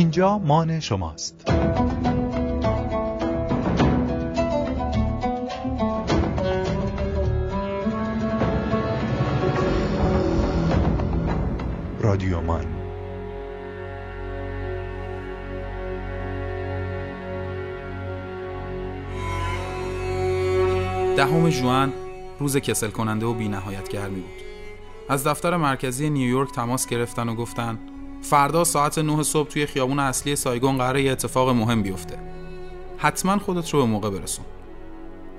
اینجا مان شماست. رادیو مان. دهم ژوئن روز کسل کننده و بینهایت گرمی بود. از دفتر مرکزی نیویورک تماس گرفتن و گفتن فردا ساعت 9 صبح توی خیابون اصلی سایگون قراره یه اتفاق مهم بیفته. حتما خودت رو به موقع برسون.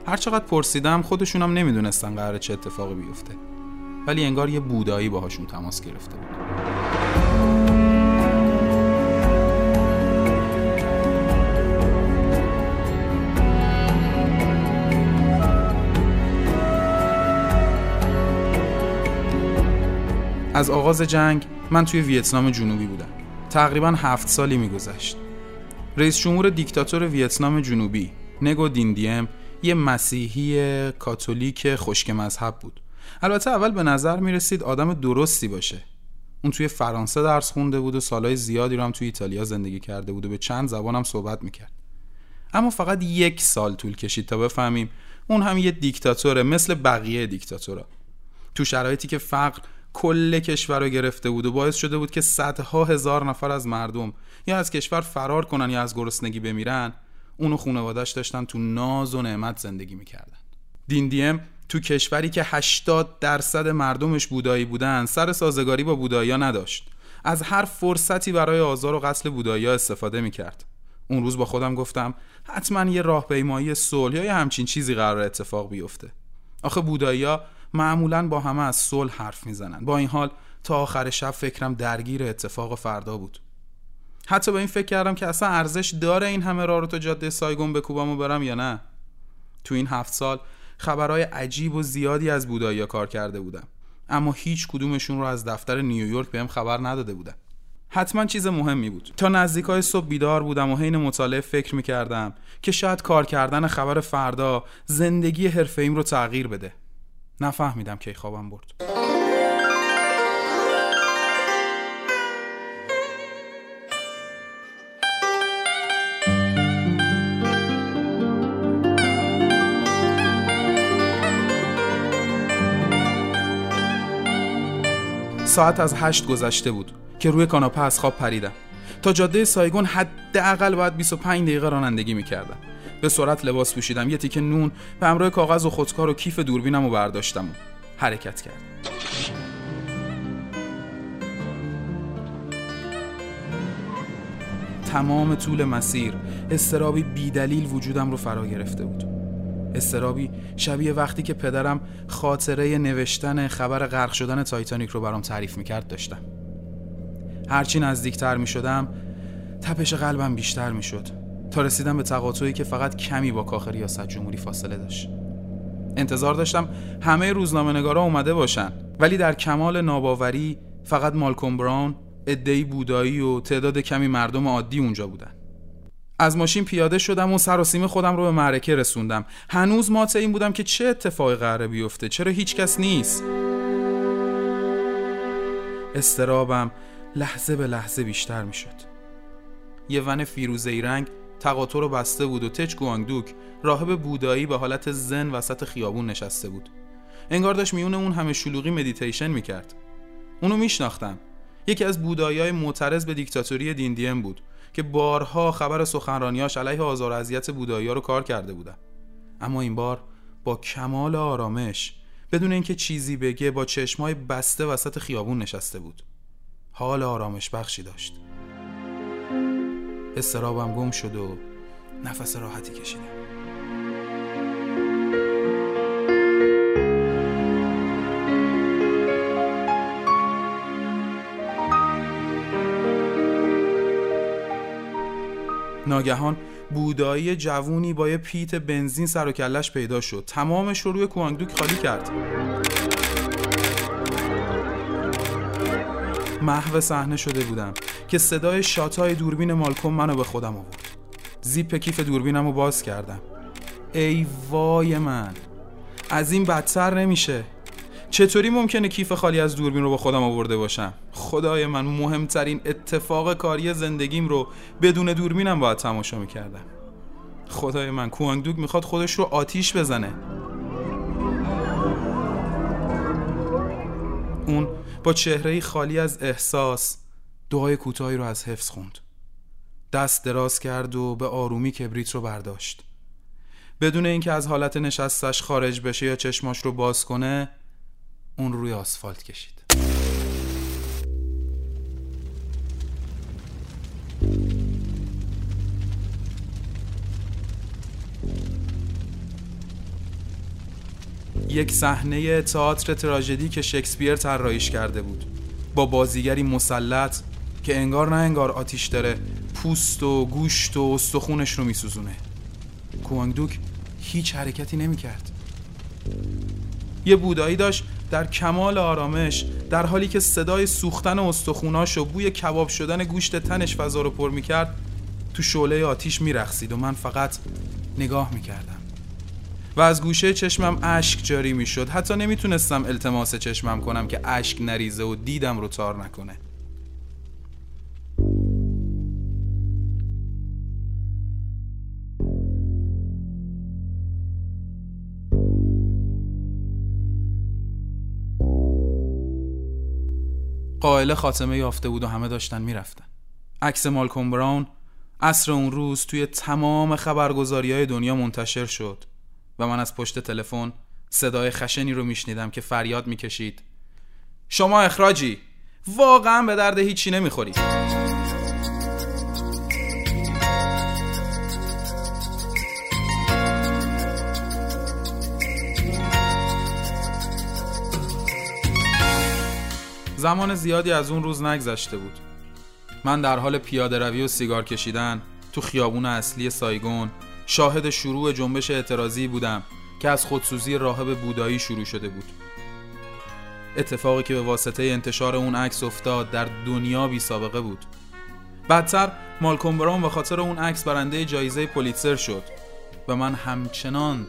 هر چقدر پرسیدم خودشونم نمی‌دونستن قراره چه اتفاقی بیفته. ولی انگار یه بودایی باهاشون تماس گرفته بود. از آغاز جنگ من توی ویتنام جنوبی بودم. تقریبا هفت سالی میگذشت. رئیس جمهور دیکتاتور ویتنام جنوبی نگو دیندیم یه مسیحی کاتولیک خشک مذهب بود. البته اول به نظر می رسید آدم درستی باشه. اون توی فرانسه درس خونده بود و سالهای زیادی رو هم توی ایتالیا زندگی کرده بود و به چند زبانم صحبت می‌کرد. اما فقط یک سال طول کشید تا بفهمیم اون هم یه دیکتاتوره مثل بقیه دیکتاتورا. تو شرایطی که فقر کل کشور رو گرفته بود و باعث شده بود که صدها هزار نفر از مردم یا از کشور فرار کنن یا از گرسنگی بمیرن اونو خانوادش داشتن تو ناز و نعمت زندگی می‌کردن. دیندیم تو کشوری که 80 درصد مردمش بودایی بودن سر سازگاری با بودایی نداشت. از هر فرصتی برای آزار و قتل بودایی استفاده می‌کرد. اون روز با خودم گفتم حتما یه راهپیمایی صلح یا یه همچین چیزی قرار اتفاق بیفته. آخه بودایی معمولا با همه از صلح حرف می‌زنن. با این حال تا آخر شب فکرم درگیر اتفاق فردا بود. حتی به این فکر کردم که اصلا ارزش داره این همه راه رو تا جاده سایگون بکوبم و برم یا نه. تو این هفت سال خبرهای عجیب و زیادی از بودایی کار کرده بودم. اما هیچ کدومشون رو از دفتر نیویورک بهم خبر نداده بودن. حتما چیز مهمی بود. تا نزدیک های صبح بیدار بودم و حین مطالعه فکر می‌کردم که شاید کار کردن خبر فردا زندگی حرفه رو تغییر بده. نفهمیدم کی خوابم برد. ساعت از هشت گذشته بود که روی کاناپه از خواب پریدم. تا جاده سایگون حداقل باید 25 دقیقه رانندگی می‌کردم. به سرعت لباس پوشیدم. یه تیکه نون به همراه کاغذ و خودکار و کیف دوربینم و برداشتم و حرکت کردم. تمام طول مسیر استرابی بیدلیل وجودم رو فرا گرفته بود. استرابی شبیه وقتی که پدرم خاطره نوشتن خبر غرق شدن تایتانیک رو برام تعریف می‌کرد داشتم. هرچی نزدیکتر می‌شدم تپش قلبم بیشتر می‌شد. تا رسیدم به تقاطعی که فقط کمی با کاخ ریاست جمهوری فاصله داشت. انتظار داشتم همه روزنامه نگارا اومده باشن ولی در کمال ناباوری فقط مالکوم براون ادهی بودایی و تعداد کمی مردم عادی اونجا بودن. از ماشین پیاده شدم و سراسیم خودم رو به معرکه رسوندم. هنوز مات این بودم که چه اتفاقی قراره بیفته؟ چرا هیچ کس نیست؟ اضطرابم لحظه به لحظه بیشتر می‌شد. یه ون فیروزه‌ای رنگ تقاطع رو بسته بود و تچ گوانگدوک راهب بودایی به حالت ذن وسط خیابون نشسته بود. انگار داشت میون اون همه شلوغی مدیتیشن می‌کرد. اونو میشناختم. یکی از بودایی‌های معترض به دیکتاتوری دیندیم بود که بارها خبر سخنرانیاش علیه آزار و اذیت بودایی‌ها رو کار کرده بودن. اما این بار با کمال آرامش بدون اینکه چیزی بگه با چشمای بسته وسط خیابون نشسته بود. حال آرامش بخشی داشت. استرابم گم شد و نفس راحتی کشیدم. ناگهان بودایی جوونی با یه پیت بنزین سر و کلش پیدا شد. تمامش رو روی کوانگدوک خالی کرد. محو صحنه شده بودم. که صدای شاتای دوربین مالکوم منو به خودم آورد. زیپ کیف دوربینم رو باز کردم. ای وای من از این بدتر نمیشه. چطوری ممکنه کیف خالی از دوربین رو با خودم آورده باشم؟ خدای من مهمترین اتفاق کاری زندگیم رو بدون دوربینم باید تماشا می‌کردم. خدای من کوانگدوک می‌خواد خودش رو آتیش بزنه. اون با چهره خالی از احساس دعای کوتاهی رو از حفظ خوند. دست دراز کرد و به آرومی کبریت رو برداشت. بدون اینکه از حالت نشستش خارج بشه یا چشماش رو باز کنه اون روی آسفالت کشید. یک صحنه تئاتر تراژدی که شکسپیر طراحیش کرده بود. با بازیگری مسلط که انگار نه انگار آتیش داره. پوست و گوشت و استخونش رو میسوزونه. کوانگدوک هیچ حرکتی نمی‌کرد. یه بودایی داشت در کمال آرامش در حالی که صدای سوختن استخوناش و بوی کباب شدن گوشت تنش فضا رو پر می‌کرد تو شعله آتیش میرخسید و من فقط نگاه می‌کردم. و از گوشه چشمم اشک جاری می‌شد. حتی نمی‌تونستم التماس چشمم کنم که اشک نریزه و دیدم رو تار نکنه. قائله خاتمه یافته بود و همه داشتن می‌رفتن. عکس مالکوم براون عصر اون روز توی تمام خبرگزاری های دنیا منتشر شد و من از پشت تلفن صدای خشنی رو میشنیدم که فریاد می‌کشید. شما اخراجی واقعا به درد هیچی نمی‌خوری. زمان زیادی از اون روز نگذشته بود. من در حال پیاده روی و سیگار کشیدن تو خیابون اصلی سایگون شاهد شروع جنبش اعتراضی بودم که از خودسوزی راهب بودایی شروع شده بود. اتفاقی که به واسطه انتشار اون عکس افتاد در دنیا بی سابقه بود. بعدتر مالکوم براون به خاطر اون عکس برنده جایزه پولیتسر شد و من همچنان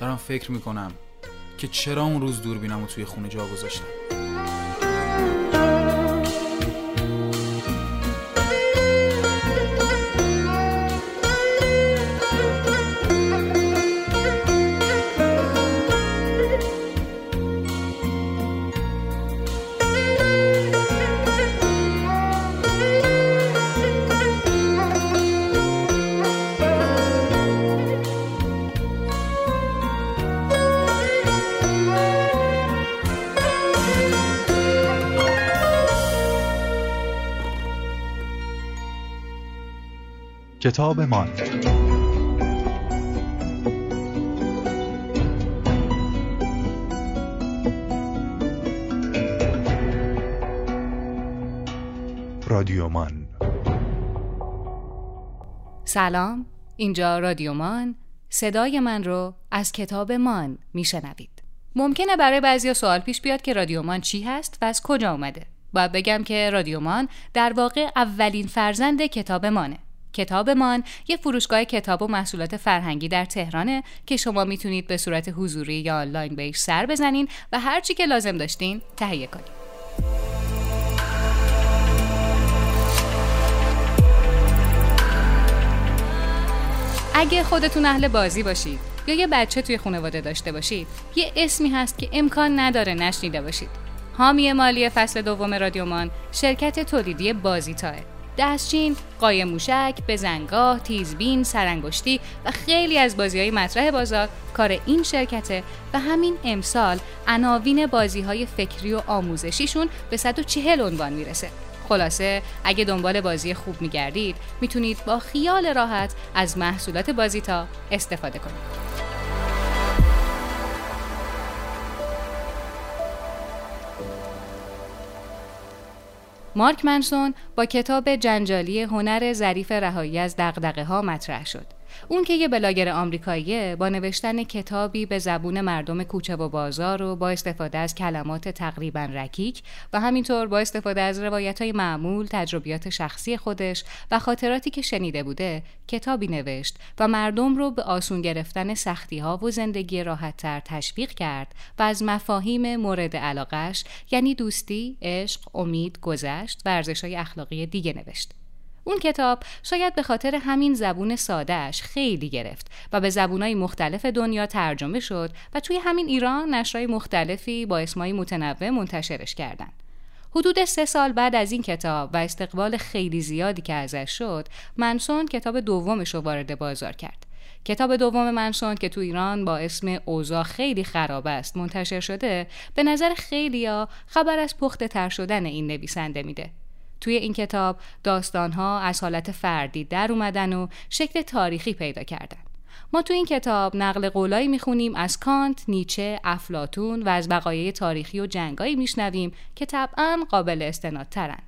دارم فکر می‌کنم که چرا اون روز دوربینم رو توی خونه جا گذاشتم. کتاب مان رادیومان سلام. اینجا رادیومان صدای من رو از کتاب مان میشنوید. ممکنه برای بعضیا سوال پیش بیاد که رادیومان چی هست و از کجا اومده. باید بگم که رادیومان در واقع اولین فرزند کتاب مانه کتابمان یه فروشگاه کتاب و محصولات فرهنگی در تهرانه که شما می‌تونید به صورت حضوری یا آنلاین بهش سر بزنین و هرچی که لازم داشتین تهیه کنید. اگه خودتون اهل بازی باشید یا یه بچه توی خانواده داشته باشید یه اسمی هست که امکان نداره نشنیده باشید حامی مالی فصل دوم رادیومان شرکت تولیدی بازی تاه دستچین، قایم موشک، بزنگاه، تیزبین، سرانگشتی و خیلی از بازی های مطرح بازار کار این شرکته و همین امسال عناوین بازی های فکری و آموزشیشون به 140 عنوان می‌رسه. خلاصه اگه دنبال بازی خوب میگردید می‌تونید با خیال راحت از محصولات بازی تا استفاده کنید. مارک منسون با کتاب جنجالی هنر ظریف رهایی از دغدغه ها مطرح شد. اون که یه بلاگر آمریکاییه با نوشتن کتابی به زبون مردم کوچه و بازار و با استفاده از کلمات تقریبا رکیک و همینطور با استفاده از روایت های معمول تجربیات شخصی خودش و خاطراتی که شنیده بوده کتابی نوشت و مردم رو به آسون گرفتن سختی ها و زندگی راحت تر تشویق کرد و از مفاهیم مورد علاقش یعنی دوستی، عشق، امید، گذشت و ارزش اخلاقی دیگه نوشت. اون کتاب شاید به خاطر همین زبون سادهش خیلی گرفت و به زبونهای مختلف دنیا ترجمه شد و توی همین ایران نشرهای مختلفی با اسمای متنوع منتشرش کردن. حدود سه سال بعد از این کتاب و استقبال خیلی زیادی که ازش شد منسون کتاب دومش رو وارد بازار کرد کتاب دوم منسون که تو ایران با اسم اوزا خیلی خراب است منتشر شده به نظر خیلیا خبر از پخته تر شدن این نویسنده میده توی این کتاب داستانها از حالت فردی در اومدن و شکل تاریخی پیدا کردن. ما تو این کتاب نقل قولایی می‌خونیم از کانت، نیچه، افلاتون و از بقایای تاریخی و جنگایی میشنویم که طبعا قابل استناد ترن.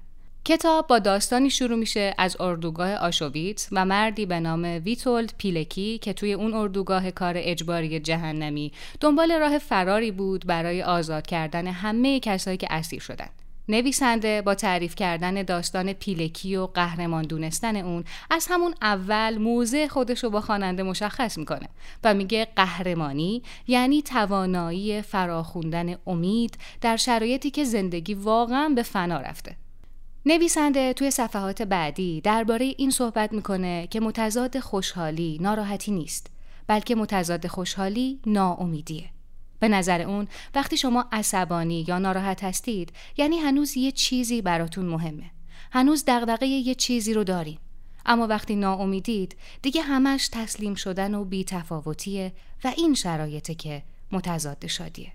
کتاب با داستانی شروع میشه از اردوگاه آشویتس و مردی به نام ویتولد پیلکی که توی اون اردوگاه کار اجباری جهنمی دنبال راه فراری بود برای آزاد کردن همه کسایی که اسیر شدن. نویسنده با تعریف کردن داستان پیلکی و قهرمان دونستن اون از همون اول موزه خودش رو با خواننده مشخص می‌کنه و میگه قهرمانی یعنی توانایی فراخوندن امید در شرایطی که زندگی واقعا به فنا رفته. نویسنده توی صفحات بعدی درباره این صحبت می‌کنه که متضاد خوشحالی ناراحتی نیست بلکه متضاد خوشحالی ناامیدیه. به نظر اون وقتی شما عصبانی یا ناراحت هستید یعنی هنوز یه چیزی براتون مهمه. هنوز دغدغه یه چیزی رو دارین. اما وقتی ناامیدید دیگه همش تسلیم شدن و بیتفاوتیه و این شرایطه که متضاد شادیه.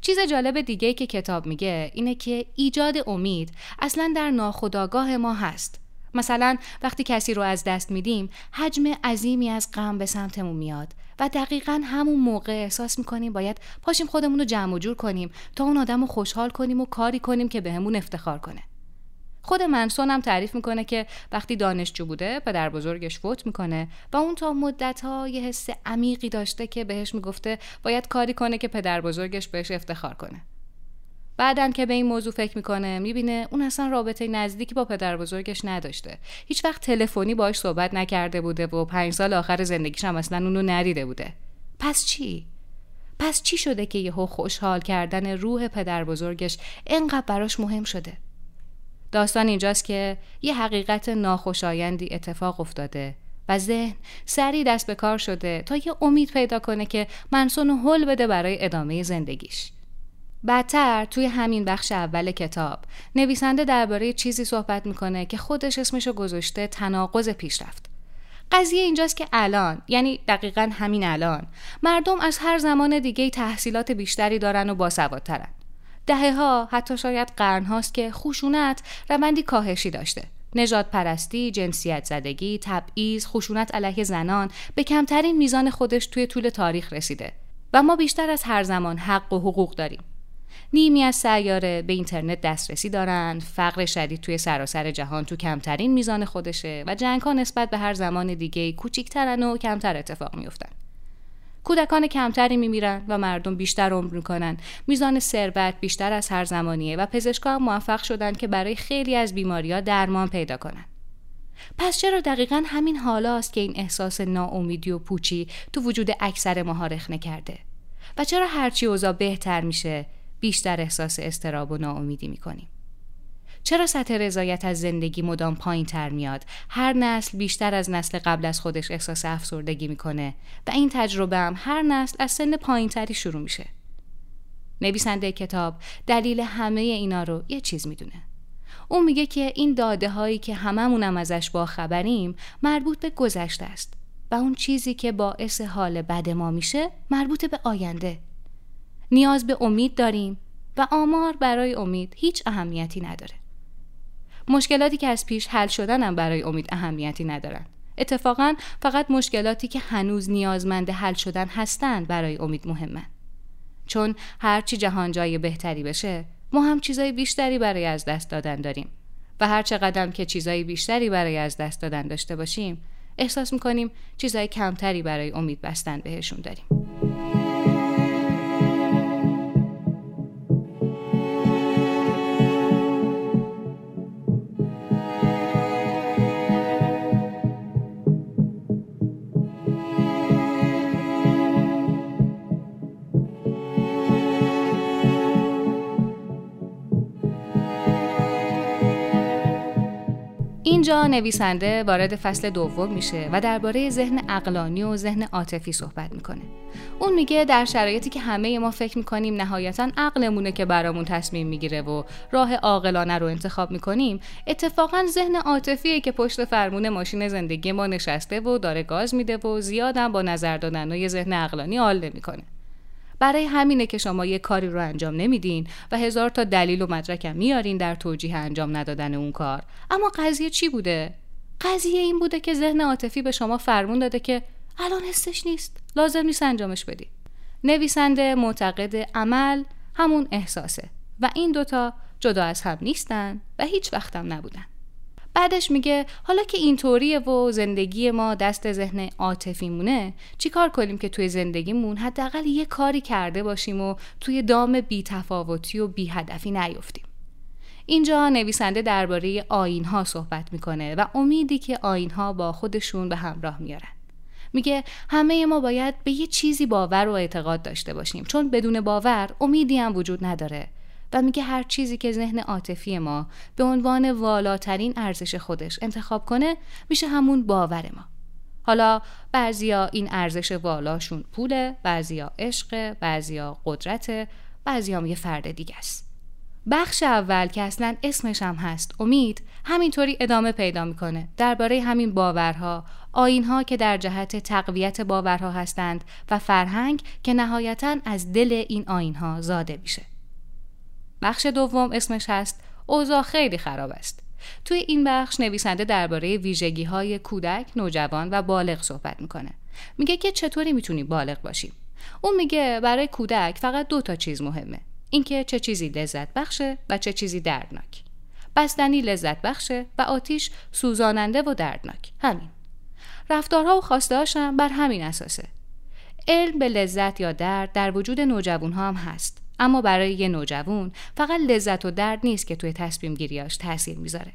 چیز جالب دیگه که کتاب میگه اینه که ایجاد امید اصلا در ناخودآگاه ما هست. مثلا وقتی کسی رو از دست میدیم حجم عظیمی از غم به سمتمون میاد و دقیقا همون موقع احساس می‌کنیم باید پاشیم خودمون رو جمع و جور کنیم تا اون آدم رو خوشحال کنیم و کاری کنیم که بهمون افتخار کنه. خود منسون هم تعریف می‌کنه که وقتی دانشجو بوده پدر بزرگش فوت می‌کنه و اون تا مدت ها یه حس عمیقی داشته که بهش می‌گفته باید کاری کنه که پدر بزرگش بهش افتخار کنه. بعدن که به این موضوع فکر می‌کنه می‌بینه اون اصلا رابطه نزدیکی با پدر بزرگش نداشته هیچ وقت تلفنی باش صحبت نکرده بوده و پنج سال آخر زندگیش هم اصلا اونو ندیده بوده پس چی؟ پس چی شده که یهو خوشحال کردن روح پدر بزرگش انقدر براش مهم شده؟ داستان اینجاست که یه حقیقت ناخوشایندی اتفاق افتاده و ذهن سری دست به کار شده تا یه امید پیدا کنه که منسون حل بده برای ادامه زندگیش. بعدتر توی همین بخش اول کتاب نویسنده درباره چیزی صحبت می‌کنه که خودش اسمشو گذاشته تناقض پیشرفت. قضیه اینجاست که الان یعنی دقیقا همین الان مردم از هر زمان دیگه تحصیلات بیشتری دارن و باسوادترن. دهه ها حتی شاید قرن هاست که خشونت روندی کاهشی داشته. نجات پرستی، جنسیت زدگی، تبعیض، خشونت علیه زنان به کمترین میزان خودش توی طول تاریخ رسیده و ما بیشتر از هر زمان حق و حقوق داریم. نیمی از سیاره به اینترنت دسترسی دارن. فقر شدید توی سراسر جهان تو کمترین میزان خودشه و جنگ ها نسبت به هر زمان دیگه کوچیکترن و کمتر اتفاق میفتن کودکان کمتری میمیرن و مردم بیشتر عمر می‌کنن. میزان ثروت بیشتر از هر زمانیه و پزشکا موفق شدن که برای خیلی از بیماری ها درمان پیدا کنن. پس چرا دقیقا همین حالاست که این احساس ناامیدی و پوچی تو وجود اکثر ما رخنه کرده؟ و چرا هرچی اوضاع بهتر میشه بیشتر احساس استراب و ناامیدی می‌کنیم. چرا سطح رضایت از زندگی مدام پایین تر میاد؟ هر نسل بیشتر از نسل قبل از خودش احساس افسردگی می‌کنه و این تجربه هم هر نسل از سن پایین تری شروع میشه. نویسنده کتاب دلیل همه اینا رو یه چیز می‌دونه. اون میگه که این داده هایی که هممونم ازش با خبریم مربوط به گذشته است و اون چیزی که باعث حال بد ما میشه مربوط به آینده. نیاز به امید داریم و آمار برای امید هیچ اهمیتی نداره. مشکلاتی که از پیش حل شدنم برای امید اهمیتی ندارن. اتفاقا فقط مشکلاتی که هنوز نیازمند حل شدن هستند برای امید مهمه. چون هرچی جهان جای بهتری بشه ما هم چیزای بیشتری برای از دست دادن داریم و هر چقدر که چیزای بیشتری برای از دست دادن داشته باشیم احساس می‌کنیم چیزهای کمتری برای امید بستن بهشون داریم اینجا نویسنده وارد فصل دوم میشه و درباره ذهن اقلانی و ذهن عاطفی صحبت می‌کنه. اون میگه در شرایطی که همه ما فکر می‌کنیم نهایتا عقلمونه که برامون تصمیم می‌گیره و راه عاقلانه رو انتخاب می‌کنیم، اتفاقا ذهن عاطفیه که پشت فرمون ماشین زندگی ما نشسته و داره گاز میده و زیادم با نظر دادن ذهن اقلانی حال نمی‌کنه. برای همینه که شما یه کاری رو انجام نمیدین و هزار تا دلیل و مدرکم میارین در توجیه انجام ندادن اون کار. اما قضیه چی بوده؟ قضیه این بوده که ذهن عاطفی به شما فرمون داده که الان حسش نیست لازم نیست انجامش بدی. نویسنده معتقد عمل همون احساسه. و این دوتا جدا از هم نیستن و هیچ وقتم نبودن. بعدش میگه حالا که اینطوریه و زندگی ما دست ذهن عاطفی مونه چیکار کنیم که توی زندگیمون حداقل یه کاری کرده باشیم و توی دام بی تفاوتی و بی هدفی نیفتیم. اینجا نویسنده درباره آین ها صحبت می‌کنه و امیدی که آین ها با خودشون به همراه میارن. میگه همه ما باید به یه چیزی باور و اعتقاد داشته باشیم. چون بدون باور امیدی هم وجود نداره. و میگه هر چیزی که ذهن عاطفی ما به عنوان والاترین ارزش خودش انتخاب کنه میشه همون باور ما. حالا بعضیا این ارزش والاشون پوله بعضیا عشق بعضیا قدرت بعضیا یه فرد دیگه است. بخش اول که اصلا اسمش هم هست امید همینطوری ادامه پیدا می‌کنه. درباره همین باورها آینها که در جهت تقویت باورها هستند و فرهنگ که نهایتا از دل این آینها زاده میشه. بخش دوم اسمش هست اوضاع خیلی خراب است. توی این بخش نویسنده درباره ویژگی های کودک، نوجوان و بالغ صحبت می‌کنه. میگه که چطوری می‌تونی بالغ باشیم. اون میگه برای کودک فقط دو تا چیز مهمه. اینکه چه چیزی لذت بخشه و چه چیزی دردناک. بستنی لذت بخشه و آتیش سوزاننده و دردناک. همین. رفتارها و خواسته بر همین اساسه. علم به لذت یا درد در وجود نوجوان ها هم هست. اما برای یه نوجوان فقط لذت و درد نیست که توی تصمیم گیریاش تاثیر می‌ذاره.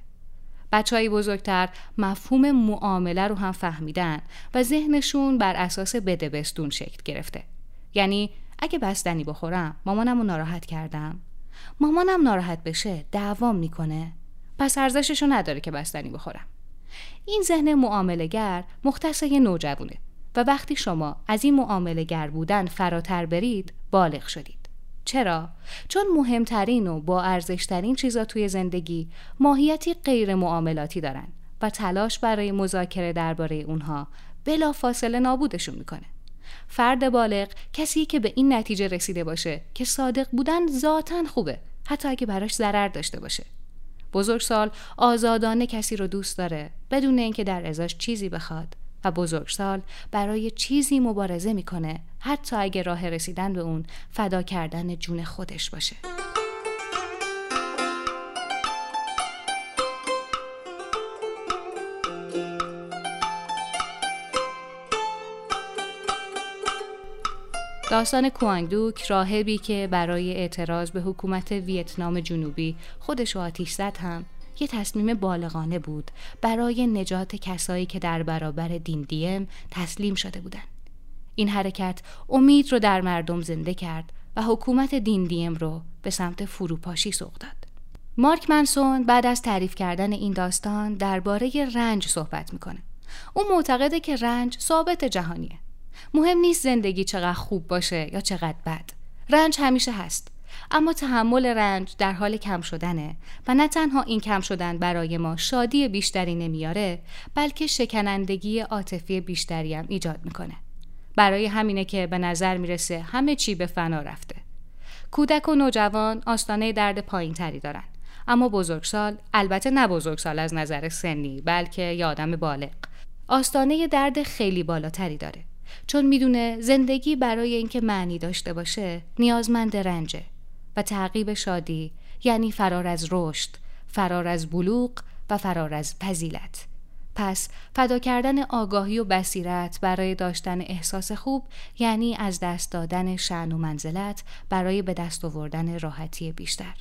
بچه های بزرگتر مفهوم معامله رو هم فهمیدن و ذهنشون بر اساس بده بستون شکل گرفته. یعنی اگه بستنی بخورم مامانم رو ناراحت کردم مامانم ناراحت بشه دعوام می‌کنه پس ارزششو نداره که بستنی بخورم این ذهن معاملهگر مختص یه نوجوانه و وقتی شما از این معاملهگر بودن فراتر برید بالغ شدید چرا؟ چون مهمترین و با ارزشترین چیزا توی زندگی ماهیتی غیر معاملاتی دارن و تلاش برای مذاکره درباره اونها بلا فاصله نابودشون می‌کنه. فرد بالغ کسی که به این نتیجه رسیده باشه که صادق بودن ذاتا خوبه حتی اگه براش ضرر داشته باشه. بزرگسال آزادانه کسی رو دوست داره بدون اینکه در ازاش چیزی بخواد و بزرگسال برای چیزی مبارزه می‌کنه حتی اگه راه رسیدن به اون فدا کردن جون خودش باشه. داستان کوانگدوک راهبی که برای اعتراض به حکومت ویتنام جنوبی خودش آتیش زد هم یه تصمیم بالغانه بود برای نجات کسایی که در برابر دین دیم تسلیم شده بودند. این حرکت امید رو در مردم زنده کرد و حکومت دین دیم رو به سمت فروپاشی سوق داد. مارک منسون بعد از تعریف کردن این داستان درباره رنج صحبت می‌کنه. او معتقده که رنج ثابت جهانیه. مهم نیست زندگی چقدر خوب باشه یا چقدر بد. رنج همیشه هست. اما تحمل رنج در حال کم شدنه و نه تنها این کم شدن برای ما شادی بیشتری نمیاره بلکه شکنندگی عاطفی بیشتری هم ایجاد می‌کنه. برای همینه که به نظر می‌رسه همه چی به فنا رفته. کودک و نوجوان آستانه درد پایین تری دارن. اما بزرگسال البته نه بزرگسال از نظر سنی بلکه یه آدم بالغ. آستانه درد خیلی بالاتری داره. چون می‌دونه زندگی برای اینکه معنی داشته باشه نیازمند رنجه. و تعقیب شادی یعنی فرار از رشد، فرار از بلوغ و فرار از فضیلت پس فدا کردن آگاهی و بصیرت برای داشتن احساس خوب یعنی از دست دادن شعن و منزلت برای به دست آوردن راحتی بیشتر.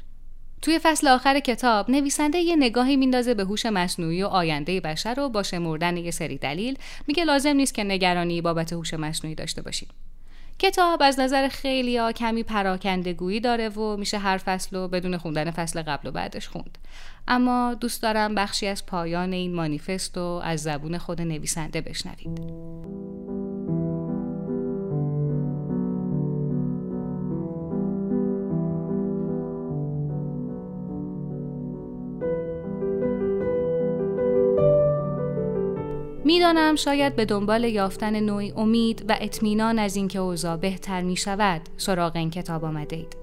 توی فصل آخر کتاب نویسنده یه نگاهی میندازه به هوش مصنوعی و آینده بشر رو با شمردن یه سری دلیل میگه لازم نیست که نگرانی بابت هوش مصنوعی داشته باشیم. کتاب از نظر خیلی ها کمی پراکندگویی داره و میشه هر فصل رو بدون خوندن فصل قبل و بعدش خوند. اما دوست دارم بخشی از پایان این مانیفست رو از زبون خود نویسنده بشنوید. می‌دانم شاید به دنبال یافتن نوعی امید و اطمینان از اینکه اوضاع بهتر می شود سراغ این کتاب آمده اید.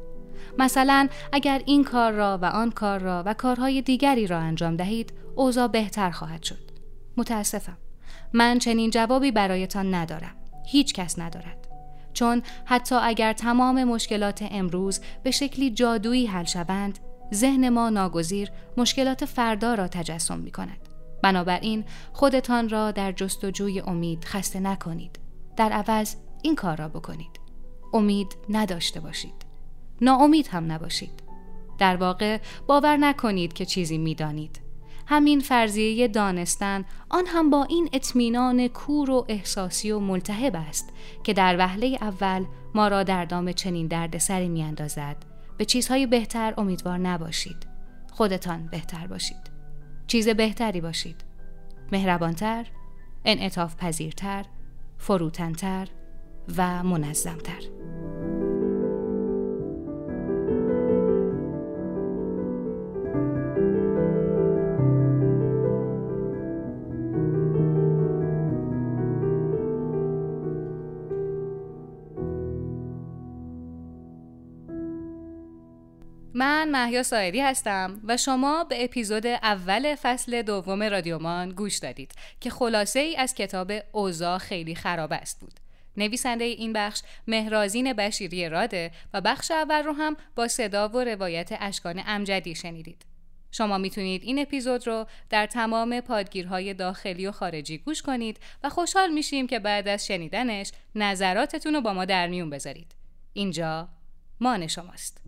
مثلا اگر این کار را و آن کار را و کارهای دیگری را انجام دهید اوضاع بهتر خواهد شد. متاسفم. من چنین جوابی برایتان ندارم. هیچ کس ندارد. چون حتی اگر تمام مشکلات امروز به شکلی جادویی حل شوند، ذهن ما ناگزیر مشکلات فردا را تجسم می کند. بنابراین خودتان را در جستجوی امید خسته نکنید. در عوض این کار را بکنید. امید نداشته باشید. ناامید هم نباشید. در واقع باور نکنید که چیزی می‌دانید. همین فرضیه دانستن آن هم با این اطمینان کور و احساسی و ملتهب است که در وهله اول ما را در دام چنین دردسری میاندازد به چیزهای بهتر امیدوار نباشید خودتان بهتر باشید چیز بهتری باشید. مهربانتر انعطاف پذیرتر فروتنتر و منظمتر. من محیا سایری هستم و شما به اپیزود اول فصل دوم رادیومان گوش دادید که خلاصه ای از کتاب اوزا خیلی خراب است بود. نویسنده این بخش مهرازین بشیری راده و بخش اول رو هم با صدا و روایت اشکان امجدی شنیدید. شما می‌تونید این اپیزود رو در تمام پادگیرهای داخلی و خارجی گوش کنید و خوشحال میشیم که بعد از شنیدنش نظراتتون رو با ما در میون بذارید. اینجا مان شماست.